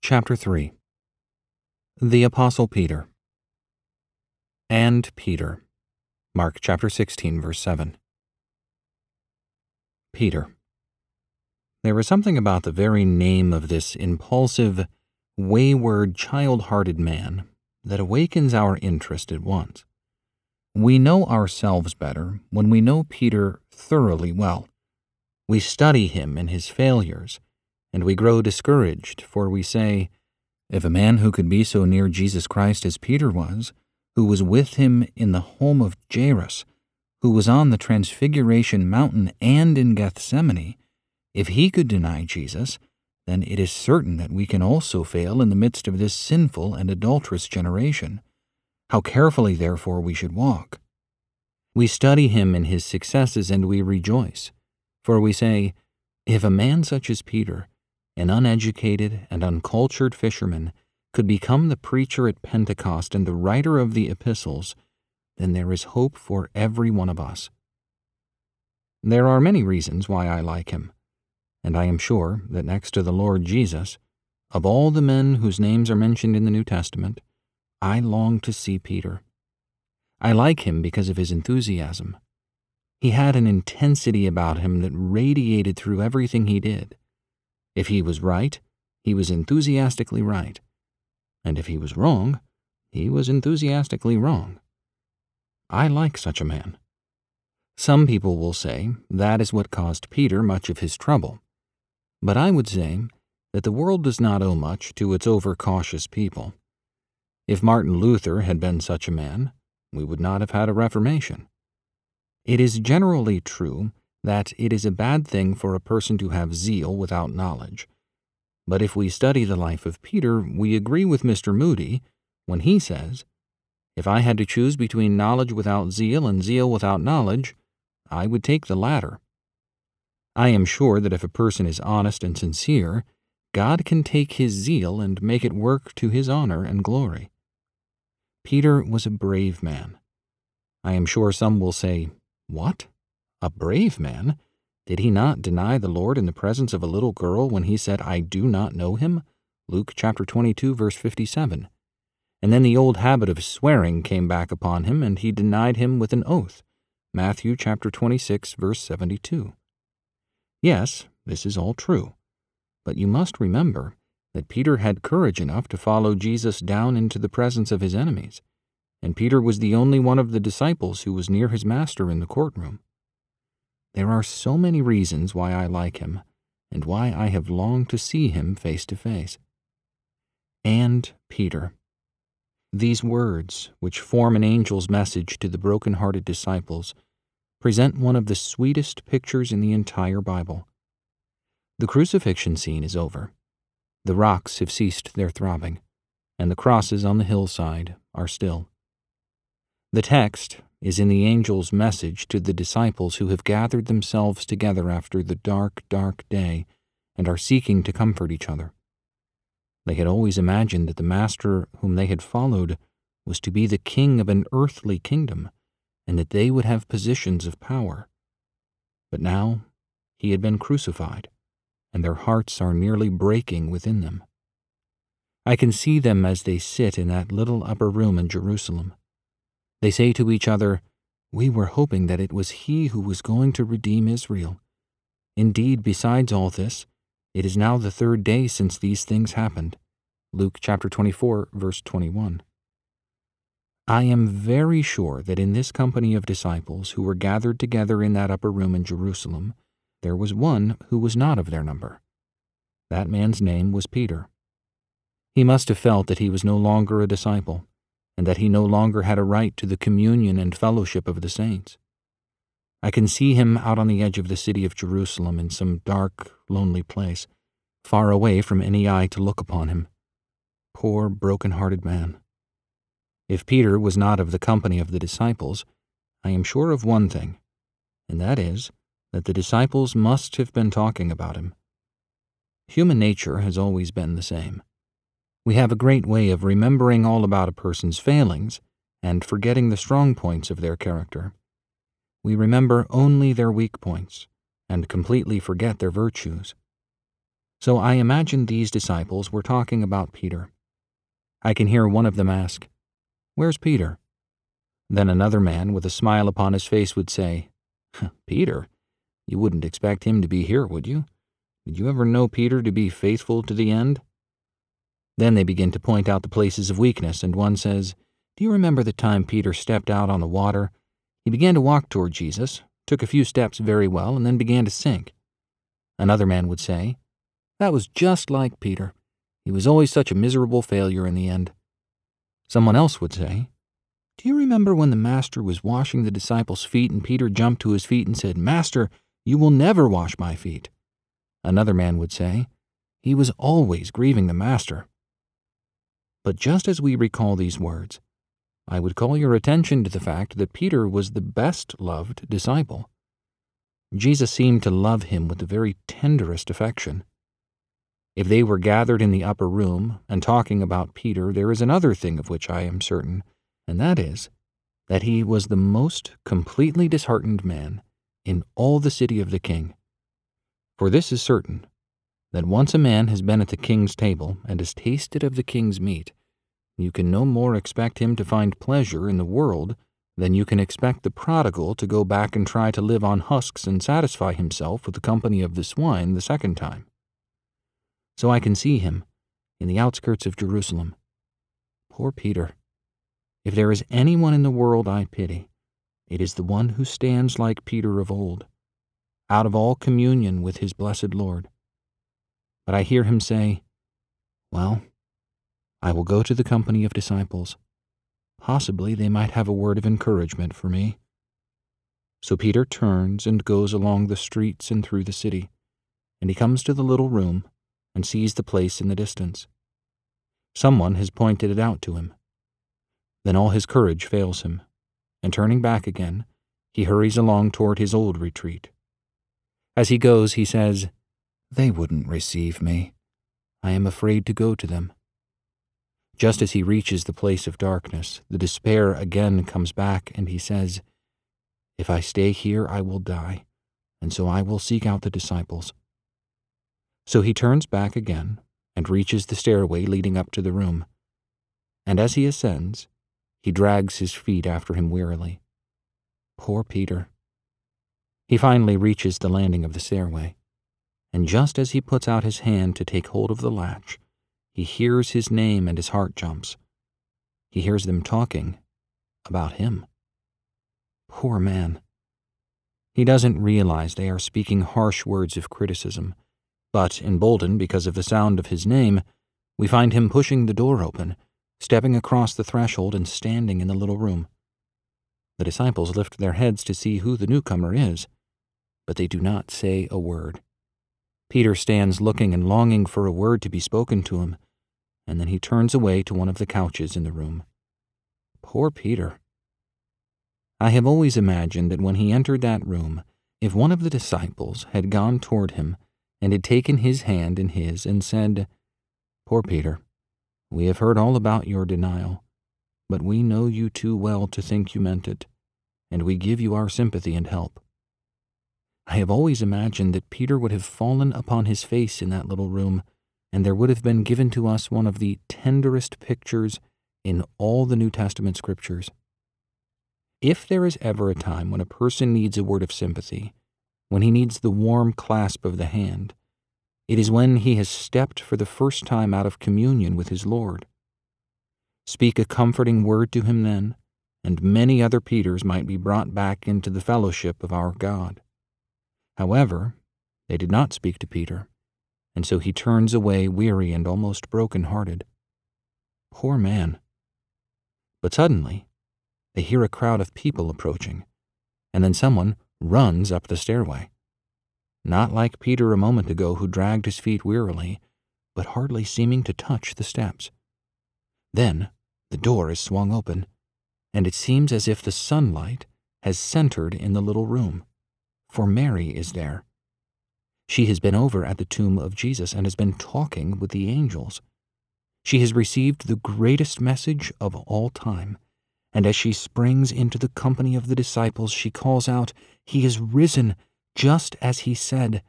Chapter 3 The Apostle Peter And Peter. Mark chapter 16, verse 7. Peter. There is something about the very name of this impulsive, wayward, child hearted man that awakens our interest at once. We know ourselves better when we know Peter thoroughly well. We study him and his failures and we grow discouraged, for we say, If a man who could be so near Jesus Christ as Peter was, who was with him in the home of Jairus, who was on the Transfiguration Mountain and in Gethsemane, if he could deny Jesus, then it is certain that we can also fail in the midst of this sinful and adulterous generation. How carefully, therefore, we should walk. We study him in his successes and we rejoice, for we say, If a man such as Peter, an uneducated and uncultured fisherman, could become the preacher at Pentecost and the writer of the epistles, then there is hope for every one of us. There are many reasons why I like him, and I am sure that next to the Lord Jesus, of all the men whose names are mentioned in the New Testament, I long to see Peter. I like him because of his enthusiasm. He had an intensity about him that radiated through everything he did. If he was right, he was enthusiastically right. And if he was wrong, he was enthusiastically wrong. I like such a man. Some people will say that is what caused Peter much of his trouble. But I would say that the world does not owe much to its overcautious people. If Martin Luther had been such a man, we would not have had a Reformation. It is generally true that it is a bad thing for a person to have zeal without knowledge. But if we study the life of Peter, we agree with Mr. Moody when he says, If I had to choose between knowledge without zeal and zeal without knowledge, I would take the latter. I am sure that if a person is honest and sincere, God can take his zeal and make it work to his honor and glory. Peter was a brave man. I am sure some will say, What? A brave man? Did he not deny the Lord in the presence of a little girl when he said, I do not know him? Luke chapter 22, verse 57. And then the old habit of swearing came back upon him, and he denied him with an oath. Matthew chapter 26, verse 72. Yes, this is all true. But you must remember that Peter had courage enough to follow Jesus down into the presence of his enemies, and Peter was the only one of the disciples who was near his master in the courtroom. There are so many reasons why I like him, and why I have longed to see him face to face. And Peter. These words, which form an angel's message to the broken-hearted disciples, present one of the sweetest pictures in the entire Bible. The crucifixion scene is over. The rocks have ceased their throbbing, and the crosses on the hillside are still. The text, is in the angel's message to the disciples who have gathered themselves together after the dark, dark day and are seeking to comfort each other. They had always imagined that the Master whom they had followed was to be the king of an earthly kingdom, and that they would have positions of power. But now he had been crucified, and their hearts are nearly breaking within them. I can see them as they sit in that little upper room in Jerusalem they say to each other, We were hoping that it was he who was going to redeem Israel. Indeed, besides all this, it is now the third day since these things happened. Luke chapter 24, verse 21. I am very sure that in this company of disciples who were gathered together in that upper room in Jerusalem, there was one who was not of their number. That man's name was Peter. He must have felt that he was no longer a disciple and that he no longer had a right to the communion and fellowship of the saints. I can see him out on the edge of the city of Jerusalem in some dark, lonely place, far away from any eye to look upon him. Poor, broken-hearted man. If Peter was not of the company of the disciples, I am sure of one thing, and that is that the disciples must have been talking about him. Human nature has always been the same. We have a great way of remembering all about a person's failings and forgetting the strong points of their character. We remember only their weak points and completely forget their virtues. So I imagine these disciples were talking about Peter. I can hear one of them ask, Where's Peter? Then another man with a smile upon his face would say, Peter? You wouldn't expect him to be here, would you? Did you ever know Peter to be faithful to the end? Then they begin to point out the places of weakness, and one says, Do you remember the time Peter stepped out on the water? He began to walk toward Jesus, took a few steps very well, and then began to sink. Another man would say, That was just like Peter. He was always such a miserable failure in the end. Someone else would say, Do you remember when the Master was washing the disciples' feet and Peter jumped to his feet and said, Master, you will never wash my feet? Another man would say, He was always grieving the Master. But just as we recall these words, I would call your attention to the fact that Peter was the best loved disciple. Jesus seemed to love him with the very tenderest affection. If they were gathered in the upper room and talking about Peter, there is another thing of which I am certain, and that is that he was the most completely disheartened man in all the city of the king. For this is certain, that once a man has been at the king's table and has tasted of the king's meat, you can no more expect him to find pleasure in the world than you can expect the prodigal to go back and try to live on husks and satisfy himself with the company of the swine the second time. So I can see him in the outskirts of Jerusalem. Poor Peter. If there is anyone in the world I pity, it is the one who stands like Peter of old, out of all communion with his blessed Lord. But I hear him say, Well, I will go to the company of disciples. Possibly they might have a word of encouragement for me. So Peter turns and goes along the streets and through the city, and he comes to the little room and sees the place in the distance. Someone has pointed it out to him. Then all his courage fails him, and turning back again, he hurries along toward his old retreat. As he goes, he says, They wouldn't receive me. I am afraid to go to them. Just as he reaches the place of darkness, the despair again comes back, and he says, If I stay here, I will die, and so I will seek out the disciples. So he turns back again and reaches the stairway leading up to the room. And as he ascends, he drags his feet after him wearily. Poor Peter. He finally reaches the landing of the stairway, and just as he puts out his hand to take hold of the latch, he hears his name and his heart jumps. He hears them talking about him. Poor man. He doesn't realize they are speaking harsh words of criticism, but, emboldened because of the sound of his name, we find him pushing the door open, stepping across the threshold, and standing in the little room. The disciples lift their heads to see who the newcomer is, but they do not say a word. Peter stands looking and longing for a word to be spoken to him, and then he turns away to one of the couches in the room. Poor Peter. I have always imagined that when he entered that room, if one of the disciples had gone toward him and had taken his hand in his and said, Poor Peter, we have heard all about your denial, but we know you too well to think you meant it, and we give you our sympathy and help. I have always imagined that Peter would have fallen upon his face in that little room and there would have been given to us one of the tenderest pictures in all the New Testament scriptures. If there is ever a time when a person needs a word of sympathy, when he needs the warm clasp of the hand, it is when he has stepped for the first time out of communion with his Lord. Speak a comforting word to him then, and many other Peters might be brought back into the fellowship of our God. However, they did not speak to Peter and so he turns away weary and almost broken hearted. Poor man. But suddenly, they hear a crowd of people approaching, and then someone runs up the stairway. Not like Peter a moment ago, who dragged his feet wearily, but hardly seeming to touch the steps. Then the door is swung open, and it seems as if the sunlight has centered in the little room, for Mary is there. She has been over at the tomb of Jesus and has been talking with the angels. She has received the greatest message of all time, and as she springs into the company of the disciples, she calls out, He is risen, just as he said,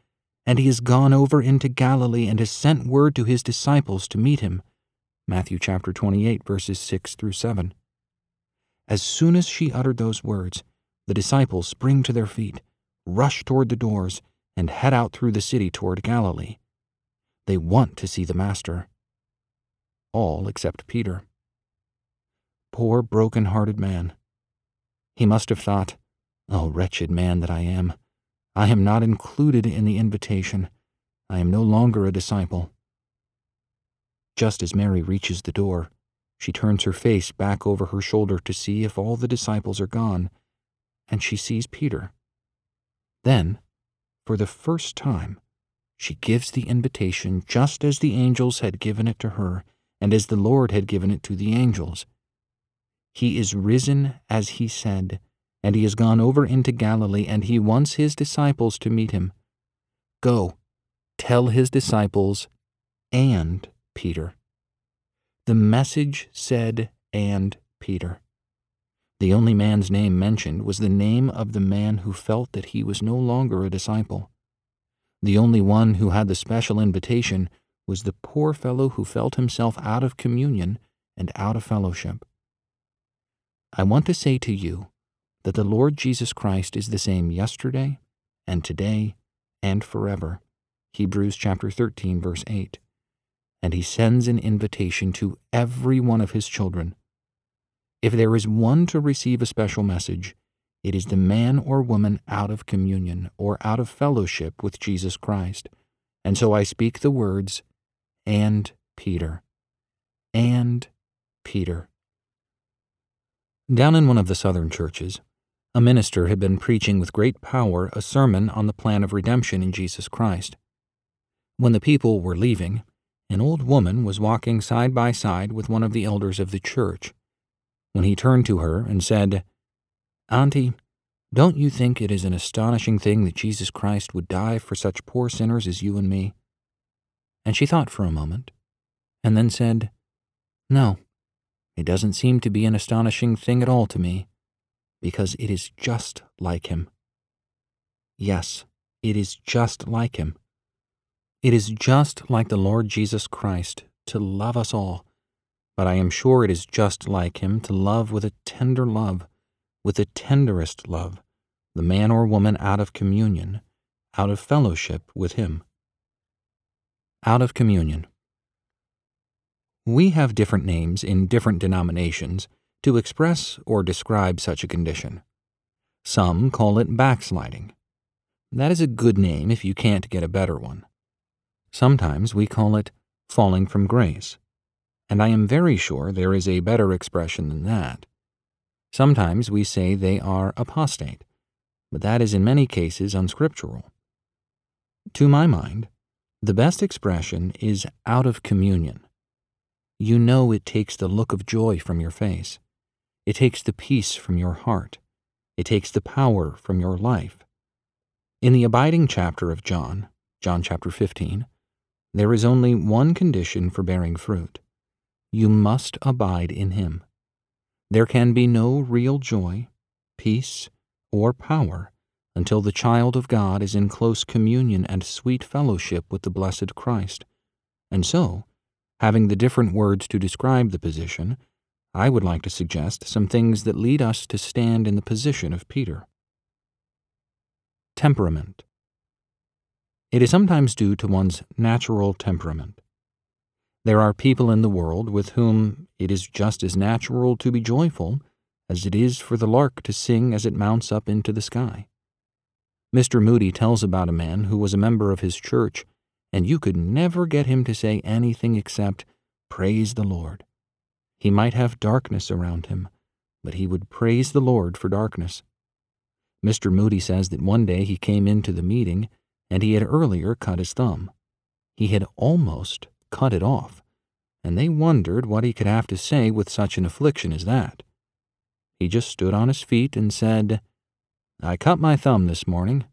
and he has gone over into Galilee and has sent word to his disciples to meet him. Matthew chapter 28, verses 6 through 7. As soon as she uttered those words, the disciples spring to their feet, rush toward the doors, and head out through the city toward Galilee. They want to see the Master. All except Peter. Poor broken hearted man. He must have thought, Oh, wretched man that I am! I am not included in the invitation. I am no longer a disciple. Just as Mary reaches the door, she turns her face back over her shoulder to see if all the disciples are gone, and she sees Peter. Then, for the first time, she gives the invitation just as the angels had given it to her, and as the Lord had given it to the angels. He is risen as he said, and he has gone over into Galilee, and he wants his disciples to meet him. Go, tell his disciples and Peter. The message said, and Peter. The only man's name mentioned was the name of the man who felt that he was no longer a disciple. The only one who had the special invitation was the poor fellow who felt himself out of communion and out of fellowship. I want to say to you that the Lord Jesus Christ is the same yesterday and today and forever. Hebrews chapter 13 verse 8. And he sends an invitation to every one of his children. If there is one to receive a special message, it is the man or woman out of communion or out of fellowship with Jesus Christ. And so I speak the words, and Peter. And Peter. Down in one of the southern churches, a minister had been preaching with great power a sermon on the plan of redemption in Jesus Christ. When the people were leaving, an old woman was walking side by side with one of the elders of the church. When he turned to her and said, Auntie, don't you think it is an astonishing thing that Jesus Christ would die for such poor sinners as you and me? And she thought for a moment, and then said, No, it doesn't seem to be an astonishing thing at all to me, because it is just like him. Yes, it is just like him. It is just like the Lord Jesus Christ to love us all, but I am sure it is just like him to love with a tender love, with the tenderest love, the man or woman out of communion, out of fellowship with him. Out of communion. We have different names in different denominations to express or describe such a condition. Some call it backsliding. That is a good name if you can't get a better one. Sometimes we call it falling from grace, and I am very sure there is a better expression than that. Sometimes we say they are apostate, but that is in many cases unscriptural. To my mind, the best expression is out of communion. You know it takes the look of joy from your face. It takes the peace from your heart. It takes the power from your life. In the abiding chapter of John, John chapter 15, there is only one condition for bearing fruit. You must abide in Him. There can be no real joy, peace, or power until the child of God is in close communion and sweet fellowship with the blessed Christ. And so, having the different words to describe the position, I would like to suggest some things that lead us to stand in the position of Peter. Temperament. It is sometimes due to one's natural temperament. There are people in the world with whom it is just as natural to be joyful as it is for the lark to sing as it mounts up into the sky. Mr. Moody tells about a man who was a member of his church, and you could never get him to say anything except, Praise the Lord. He might have darkness around him, but he would praise the Lord for darkness. Mr. Moody says that one day he came into the meeting and he had earlier cut his thumb. He had almost cut it off, and they wondered what he could have to say with such an affliction as that. He just stood on his feet and said, I cut my thumb this morning,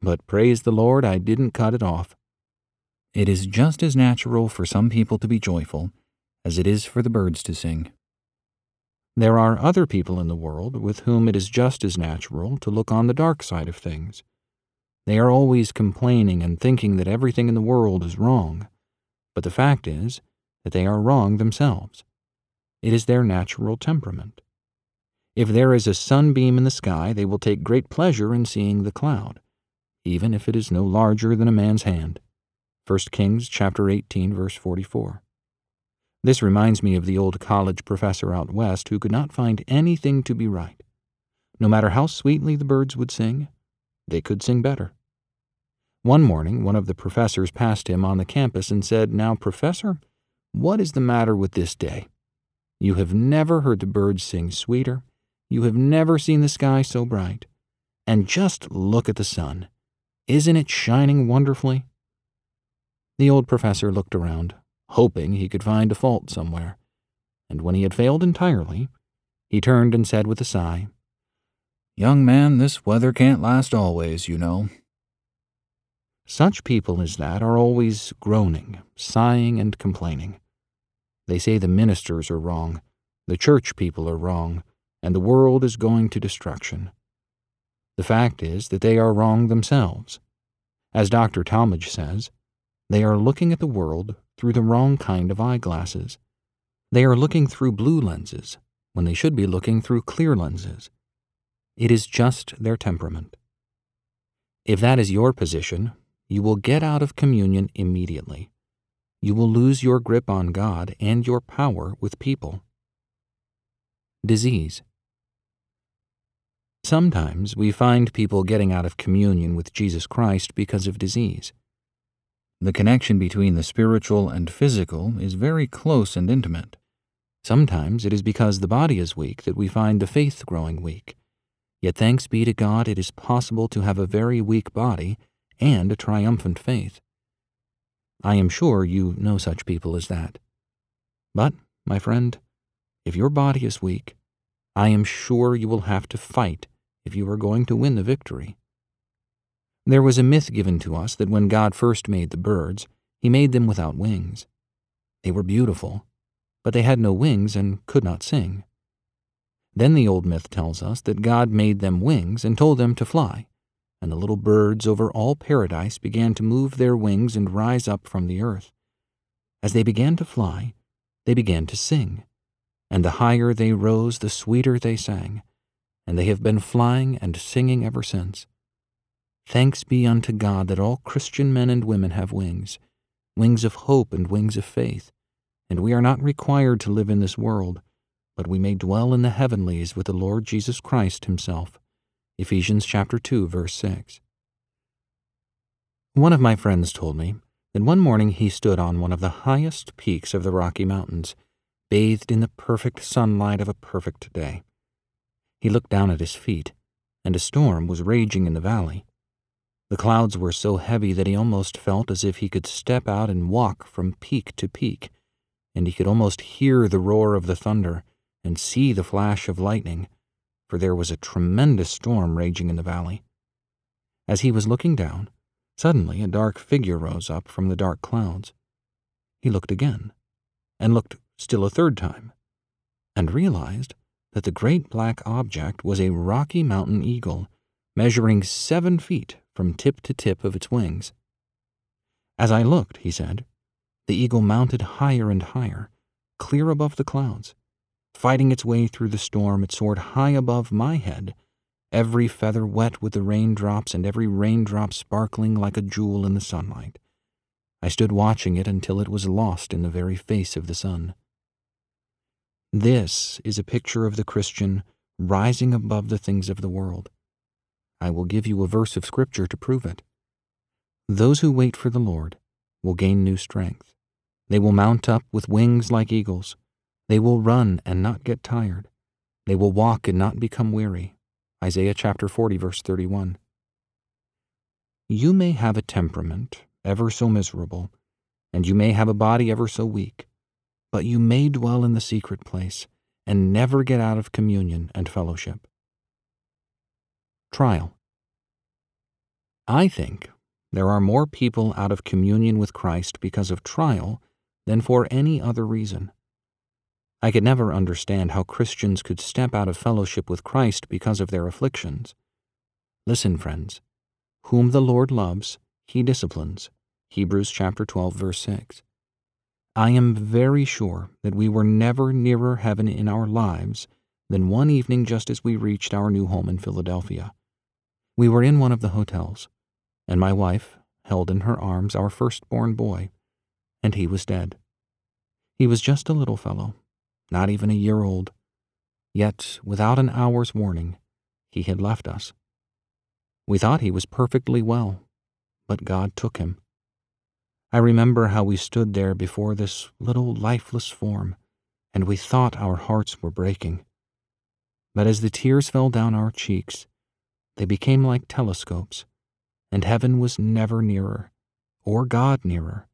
but praise the Lord I didn't cut it off. It is just as natural for some people to be joyful as it is for the birds to sing. There are other people in the world with whom it is just as natural to look on the dark side of things. They are always complaining and thinking that everything in the world is wrong. But the fact is that they are wrong themselves. It is their natural temperament. If there is a sunbeam in the sky, they will take great pleasure in seeing the cloud, even if it is no larger than a man's hand. 1 Kings chapter 18 verse 44. This reminds me of the old college professor out west who could not find anything to be right. No matter how sweetly the birds would sing, they could sing better. One morning, one of the professors passed him on the campus and said, Now, professor, what is the matter with this day? You have never heard the birds sing sweeter. You have never seen the sky so bright. And just look at the sun. Isn't it shining wonderfully? The old professor looked around, hoping he could find a fault somewhere, and when he had failed entirely, he turned and said with a sigh, Young man, this weather can't last always, you know. Such people as that are always groaning, sighing, and complaining. They say the ministers are wrong, the church people are wrong, and the world is going to destruction. The fact is that they are wrong themselves. As Dr. Talmage says, they are looking at the world through the wrong kind of eyeglasses. They are looking through blue lenses when they should be looking through clear lenses. It is just their temperament. If that is your position, you will get out of communion immediately. You will lose your grip on God and your power with people. Disease. Sometimes we find people getting out of communion with Jesus Christ because of disease. The connection between the spiritual and physical is very close and intimate. Sometimes it is because the body is weak that we find the faith growing weak. Yet thanks be to God, it is possible to have a very weak body and a triumphant faith. I am sure you know such people as that. But, my friend, if your body is weak, I am sure you will have to fight if you are going to win the victory. There was a myth given to us that when God first made the birds, he made them without wings. They were beautiful, but they had no wings and could not sing. Then the old myth tells us that God made them wings and told them to fly, and the little birds over all paradise began to move their wings and rise up from the earth. As they began to fly, they began to sing, and the higher they rose, the sweeter they sang, and they have been flying and singing ever since. Thanks be unto God that all Christian men and women have wings, wings of hope and wings of faith, and we are not required to live in this world but we may dwell in the heavenlies with the Lord Jesus Christ himself. Ephesians chapter 2 verse 6. One of my friends told me that one morning he stood on one of the highest peaks of the Rocky Mountains, bathed in the perfect sunlight of a perfect day. He looked down at his feet, and a storm was raging in the valley. The clouds were so heavy that he almost felt as if he could step out and walk from peak to peak, and he could almost hear the roar of the thunder and see the flash of lightning, for there was a tremendous storm raging in the valley. As he was looking down, suddenly a dark figure rose up from the dark clouds. He looked again, and looked still a third time, and realized that the great black object was a Rocky Mountain eagle, measuring seven feet from tip to tip of its wings. As I looked, he said, the eagle mounted higher and higher, clear above the clouds Fighting its way through the storm, it soared high above my head, every feather wet with the raindrops and every raindrop sparkling like a jewel in the sunlight. I stood watching it until it was lost in the very face of the sun. This is a picture of the Christian rising above the things of the world. I will give you a verse of Scripture to prove it. Those who wait for the Lord will gain new strength. They will mount up with wings like eagles. They will run and not get tired. They will walk and not become weary. Isaiah chapter 40, verse 31. You may have a temperament ever so miserable, and you may have a body ever so weak, but you may dwell in the secret place and never get out of communion and fellowship. Trial. I think there are more people out of communion with Christ because of trial than for any other reason. I could never understand how Christians could step out of fellowship with Christ because of their afflictions. Listen, friends, Whom the Lord loves, he disciplines. Hebrews chapter 12 verse 6. I am very sure that we were never nearer heaven in our lives than one evening just as we reached our new home in Philadelphia. We were in one of the hotels, and my wife held in her arms our firstborn boy, and he was dead. He was just a little fellow, not even a year old, yet without an hour's warning, he had left us. We thought he was perfectly well, but God took him. I remember how we stood there before this little lifeless form, and we thought our hearts were breaking. But as the tears fell down our cheeks, they became like telescopes, and heaven was never nearer, or God nearer,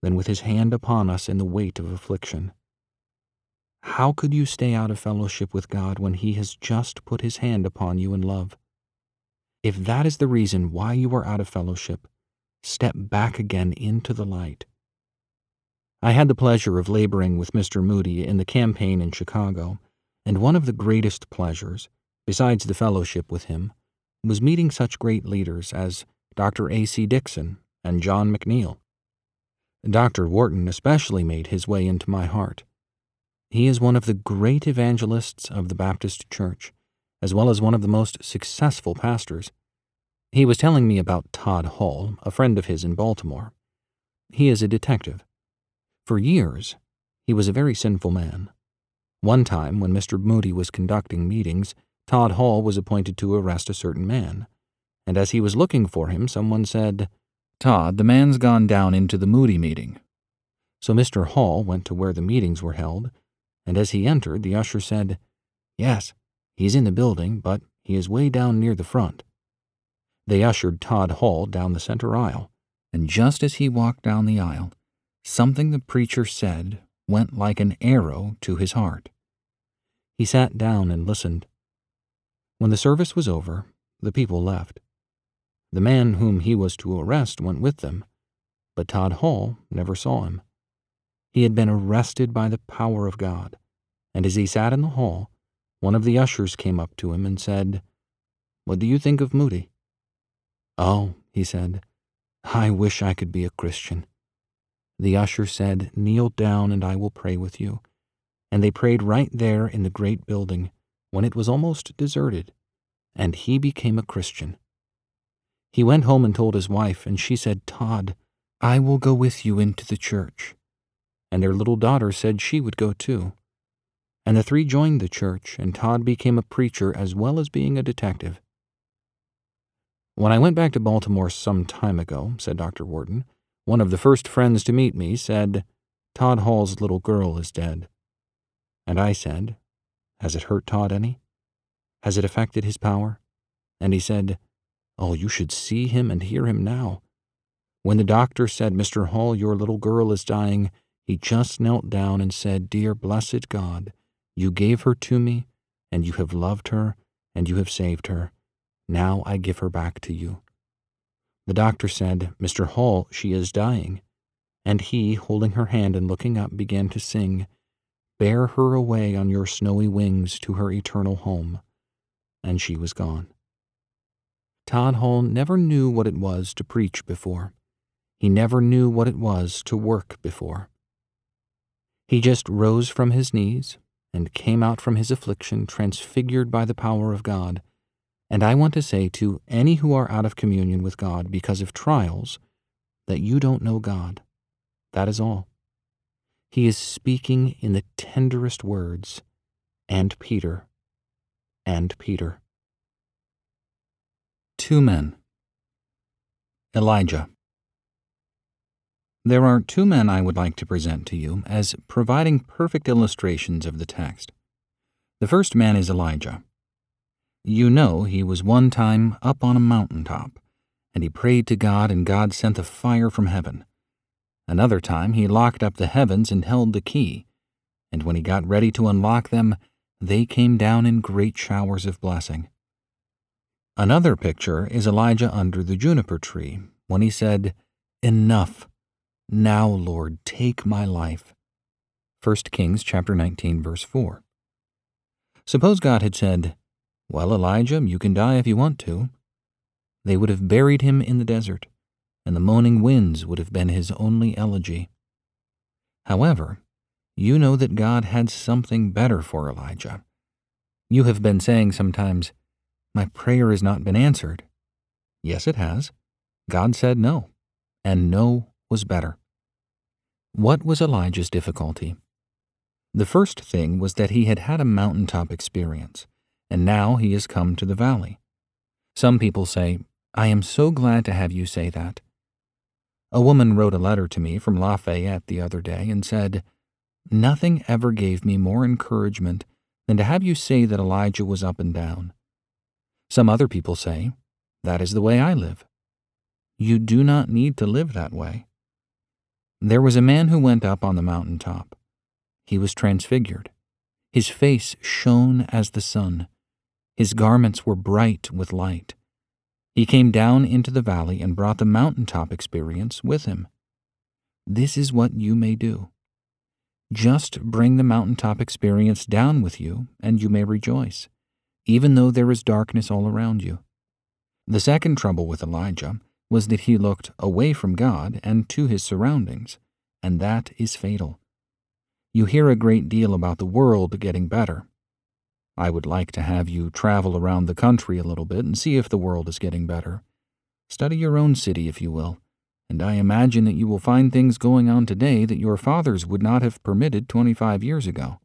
than with his hand upon us in the weight of affliction. How could you stay out of fellowship with God when he has just put his hand upon you in love? If that is the reason why you are out of fellowship, step back again into the light. I had the pleasure of laboring with Mr. Moody in the campaign in Chicago, and one of the greatest pleasures, besides the fellowship with him, was meeting such great leaders as Dr. A.C. Dixon and John McNeill. Dr. Wharton especially made his way into my heart. He is one of the great evangelists of the Baptist Church, as well as one of the most successful pastors. He was telling me about Todd Hall, a friend of his in Baltimore. He is a detective. For years, he was a very sinful man. One time, when Mr. Moody was conducting meetings, Todd Hall was appointed to arrest a certain man. And as he was looking for him, someone said, Todd, the man's gone down into the Moody meeting. So Mr. Hall went to where the meetings were held, and as he entered, the usher said, Yes, he's in the building, but he is way down near the front. They ushered Todd Hall down the center aisle, and just as he walked down the aisle, something the preacher said went like an arrow to his heart. He sat down and listened. When the service was over, the people left. The man whom he was to arrest went with them, but Todd Hall never saw him. He had been arrested by the power of God, and as he sat in the hall, one of the ushers came up to him and said, What do you think of Moody? Oh, he said, I wish I could be a Christian. The usher said, Kneel down and I will pray with you. And they prayed right there in the great building when it was almost deserted, and he became a Christian. He went home and told his wife, and she said, Todd, I will go with you into the church. And their little daughter said she would go too. And the three joined the church, and Todd became a preacher as well as being a detective. When I went back to Baltimore some time ago, said Dr. Wharton, one of the first friends to meet me said, Todd Hall's little girl is dead. And I said, Has it hurt Todd any? Has it affected his power? And he said, Oh, you should see him and hear him now. When the doctor said, Mr. Hall, your little girl is dying, he just knelt down and said, Dear blessed God, you gave her to me, and you have loved her, and you have saved her. Now I give her back to you. The doctor said, Mr. Hall, she is dying. And he, holding her hand and looking up, began to sing, Bear her away on your snowy wings to her eternal home. And she was gone. Todd Hall never knew what it was to preach before. He never knew what it was to work before. He just rose from his knees and came out from his affliction transfigured by the power of God and I want to say to any who are out of communion with God because of trials that you don't know God. That is all. He is speaking in the tenderest words, and Peter, and Peter. Two men. Elijah. There are two men I would like to present to you as providing perfect illustrations of the text. The first man is Elijah. You know he was one time up on a mountain top, and he prayed to God, and God sent the fire from heaven. Another time he locked up the heavens and held the key, and when he got ready to unlock them, they came down in great showers of blessing. Another picture is Elijah under the juniper tree when he said, Enough. Now, Lord, take my life. 1 Kings chapter 19 verse 4. Suppose God had said, well, Elijah, you can die if you want to. they would have buried him in the desert, and the moaning winds would have been his only elegy. However, you know that God had something better for Elijah. You have been saying sometimes, My prayer has not been answered. Yes, it has. God said no, and no was better. What was Elijah's difficulty? The first thing was that he had had a mountaintop experience, and now he has come to the valley. Some people say, I am so glad to have you say that. A woman wrote a letter to me from Lafayette the other day and said, Nothing ever gave me more encouragement than to have you say that Elijah was up and down. Some other people say, That is the way I live. You do not need to live that way. There was a man who went up on the mountain top. He was transfigured. His face shone as the sun. His garments were bright with light. He came down into the valley and brought the mountaintop experience with him. This is what you may do. Just bring the mountaintop experience down with you, and you may rejoice, even though there is darkness all around you. The second trouble with Elijah was that he looked away from God and to his surroundings, and that is fatal. You hear a great deal about the world getting better. I would like to have you travel around the country a little bit and see if the world is getting better. Study your own city, if you will, and I imagine that you will find things going on today that your fathers would not have permitted 25 years ago.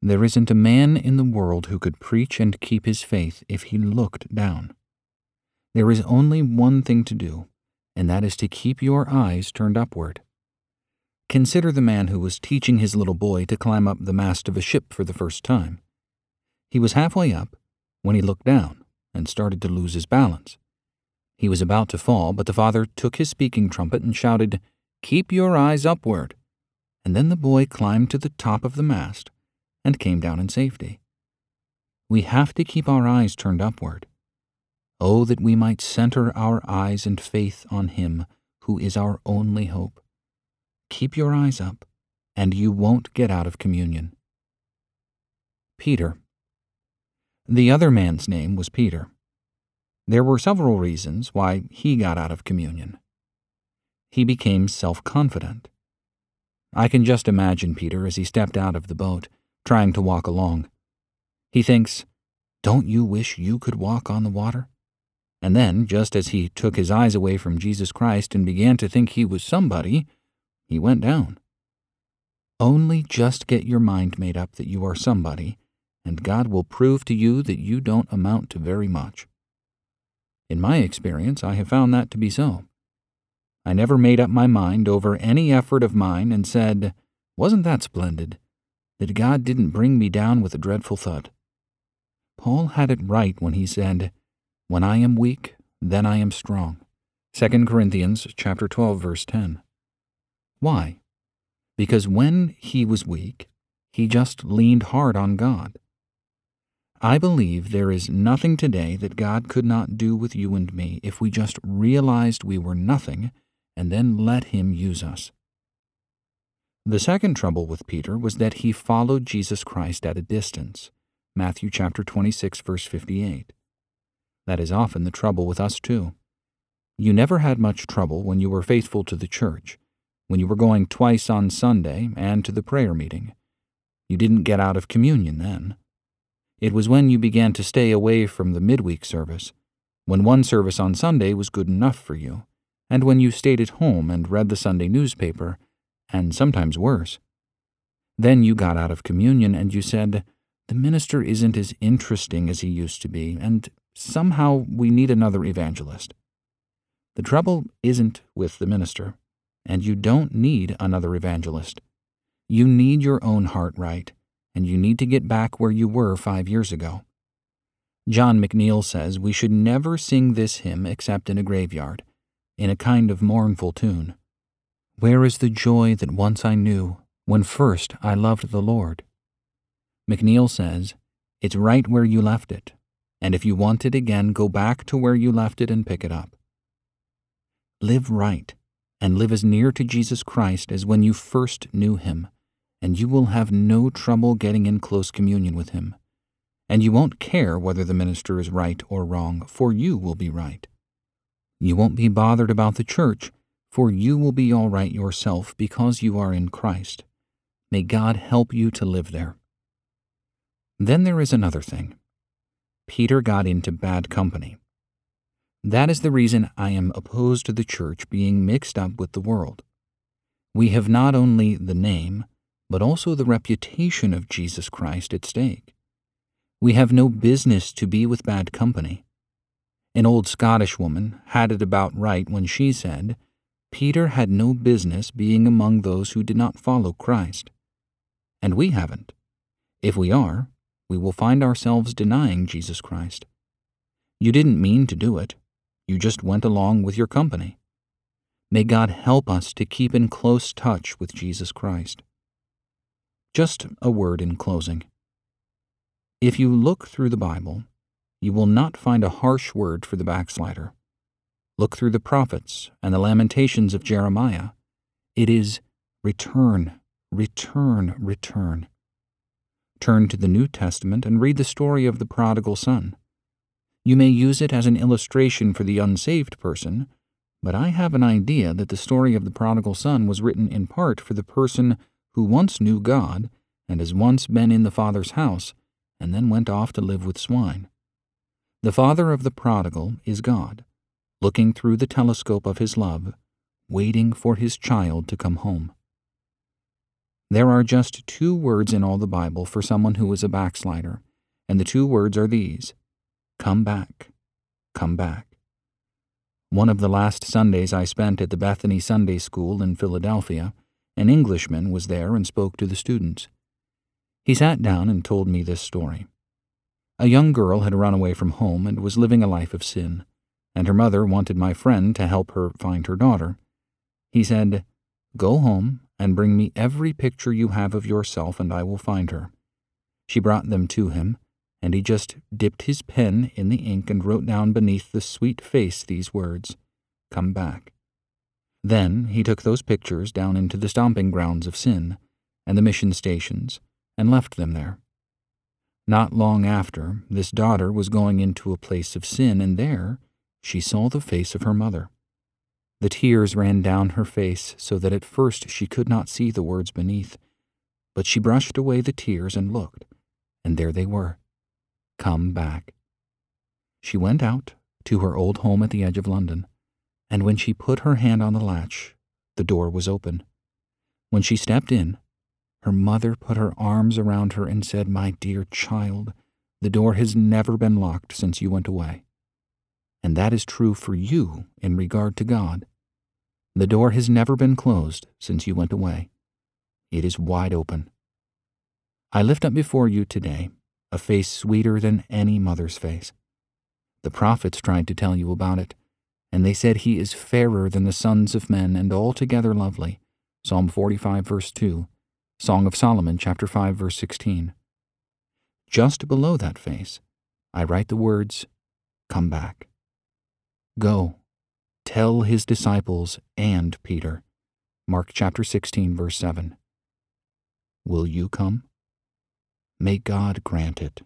There isn't a man in the world who could preach and keep his faith if he looked down. There is only one thing to do, and that is to keep your eyes turned upward. Consider the man who was teaching his little boy to climb up the mast of a ship for the first time. He was halfway up when he looked down and started to lose his balance. He was about to fall, but the father took his speaking trumpet and shouted, Keep your eyes upward. And then the boy climbed to the top of the mast and came down in safety. We have to keep our eyes turned upward. Oh, that we might center our eyes and faith on Him who is our only hope. Keep your eyes up, and you won't get out of communion. Peter. The other man's name was Peter. There were several reasons why he got out of communion. He became self confident. I can just imagine Peter as he stepped out of the boat, trying to walk along. He thinks, Don't you wish you could walk on the water? And then, just as he took his eyes away from Jesus Christ and began to think he was somebody, he went down. Only just get your mind made up that you are somebody, and God will prove to you that you don't amount to very much. In my experience, I have found that to be so. I never made up my mind over any effort of mine and said, Wasn't that splendid? That God didn't bring me down with a dreadful thud. Paul had it right when he said, when I am weak, then I am strong. 2 Corinthians chapter 12 verse 10. Why? Because when he was weak, he just leaned hard on God. I believe there is nothing today that God could not do with you and me if we just realized we were nothing and then let him use us. The second trouble with Peter was that he followed Jesus Christ at a distance. Matthew chapter 26 verse 58. That is often the trouble with us, too. You never had much trouble when you were faithful to the church, when you were going twice on Sunday and to the prayer meeting. You didn't get out of communion then. It was when you began to stay away from the midweek service, when one service on Sunday was good enough for you, and when you stayed at home and read the Sunday newspaper, and sometimes worse. Then you got out of communion and you said, The minister isn't as interesting as he used to be, and somehow we need another evangelist. The trouble isn't with the minister, and you don't need another evangelist. You need your own heart right, and you need to get back where you were five years ago. John McNeill says we should never sing this hymn except in a graveyard, in a kind of mournful tune. Where is the joy that once I knew, when first I loved the Lord? McNeill says, It's right where you left it, and if you want it again, go back to where you left it and pick it up. Live right, and live as near to Jesus Christ as when you first knew him, and you will have no trouble getting in close communion with him. And you won't care whether the minister is right or wrong, for you will be right. You won't be bothered about the church, for you will be all right yourself because you are in Christ. May God help you to live there. Then there is another thing. Peter got into bad company. That is the reason I am opposed to the church being mixed up with the world. We have not only the name, but also the reputation of Jesus Christ at stake. We have no business to be with bad company. An old Scottish woman had it about right when she said, Peter had no business being among those who did not follow Christ. And we haven't. If we are, we will find ourselves denying Jesus Christ. You didn't mean to do it, you just went along with your company. May God help us to keep in close touch with Jesus Christ. Just a word in closing. If you look through the Bible, you will not find a harsh word for the backslider. Look through the prophets and the lamentations of Jeremiah. It is return, return, return. Turn to the New Testament and read the story of the prodigal son. You may use it as an illustration for the unsaved person, but I have an idea that the story of the prodigal son was written in part for the person who once knew God and has once been in the Father's house and then went off to live with swine. The father of the prodigal is God, looking through the telescope of his love, waiting for his child to come home. There are just two words in all the Bible for someone who is a backslider, and the two words are these Come back, come back. One of the last Sundays I spent at the Bethany Sunday School in Philadelphia, an Englishman was there and spoke to the students. He sat down and told me this story. A young girl had run away from home and was living a life of sin, and her mother wanted my friend to help her find her daughter. He said, Go home and bring me every picture you have of yourself, and I will find her. She brought them to him, and he just dipped his pen in the ink and wrote down beneath the sweet face these words Come back. Then he took those pictures down into the stomping grounds of sin and the mission stations and left them there. Not long after, this daughter was going into a place of sin, and there she saw the face of her mother. The tears ran down her face so that at first she could not see the words beneath, but she brushed away the tears and looked, and there they were. Come back. She went out to her old home at the edge of London, and when she put her hand on the latch, the door was open. When she stepped in, her mother put her arms around her and said, My dear child, the door has never been locked since you went away. And that is true for you in regard to God. The door has never been closed since you went away. It is wide open. I lift up before you today a face sweeter than any mother's face. The prophets tried to tell you about it, and they said he is fairer than the sons of men and altogether lovely. Psalm 45, verse 2. Song of Solomon, chapter 5, verse 16. Just below that face, I write the words, Come back. Go, tell his disciples and Peter. Mark chapter 16, verse 7. Will you come? May God grant it.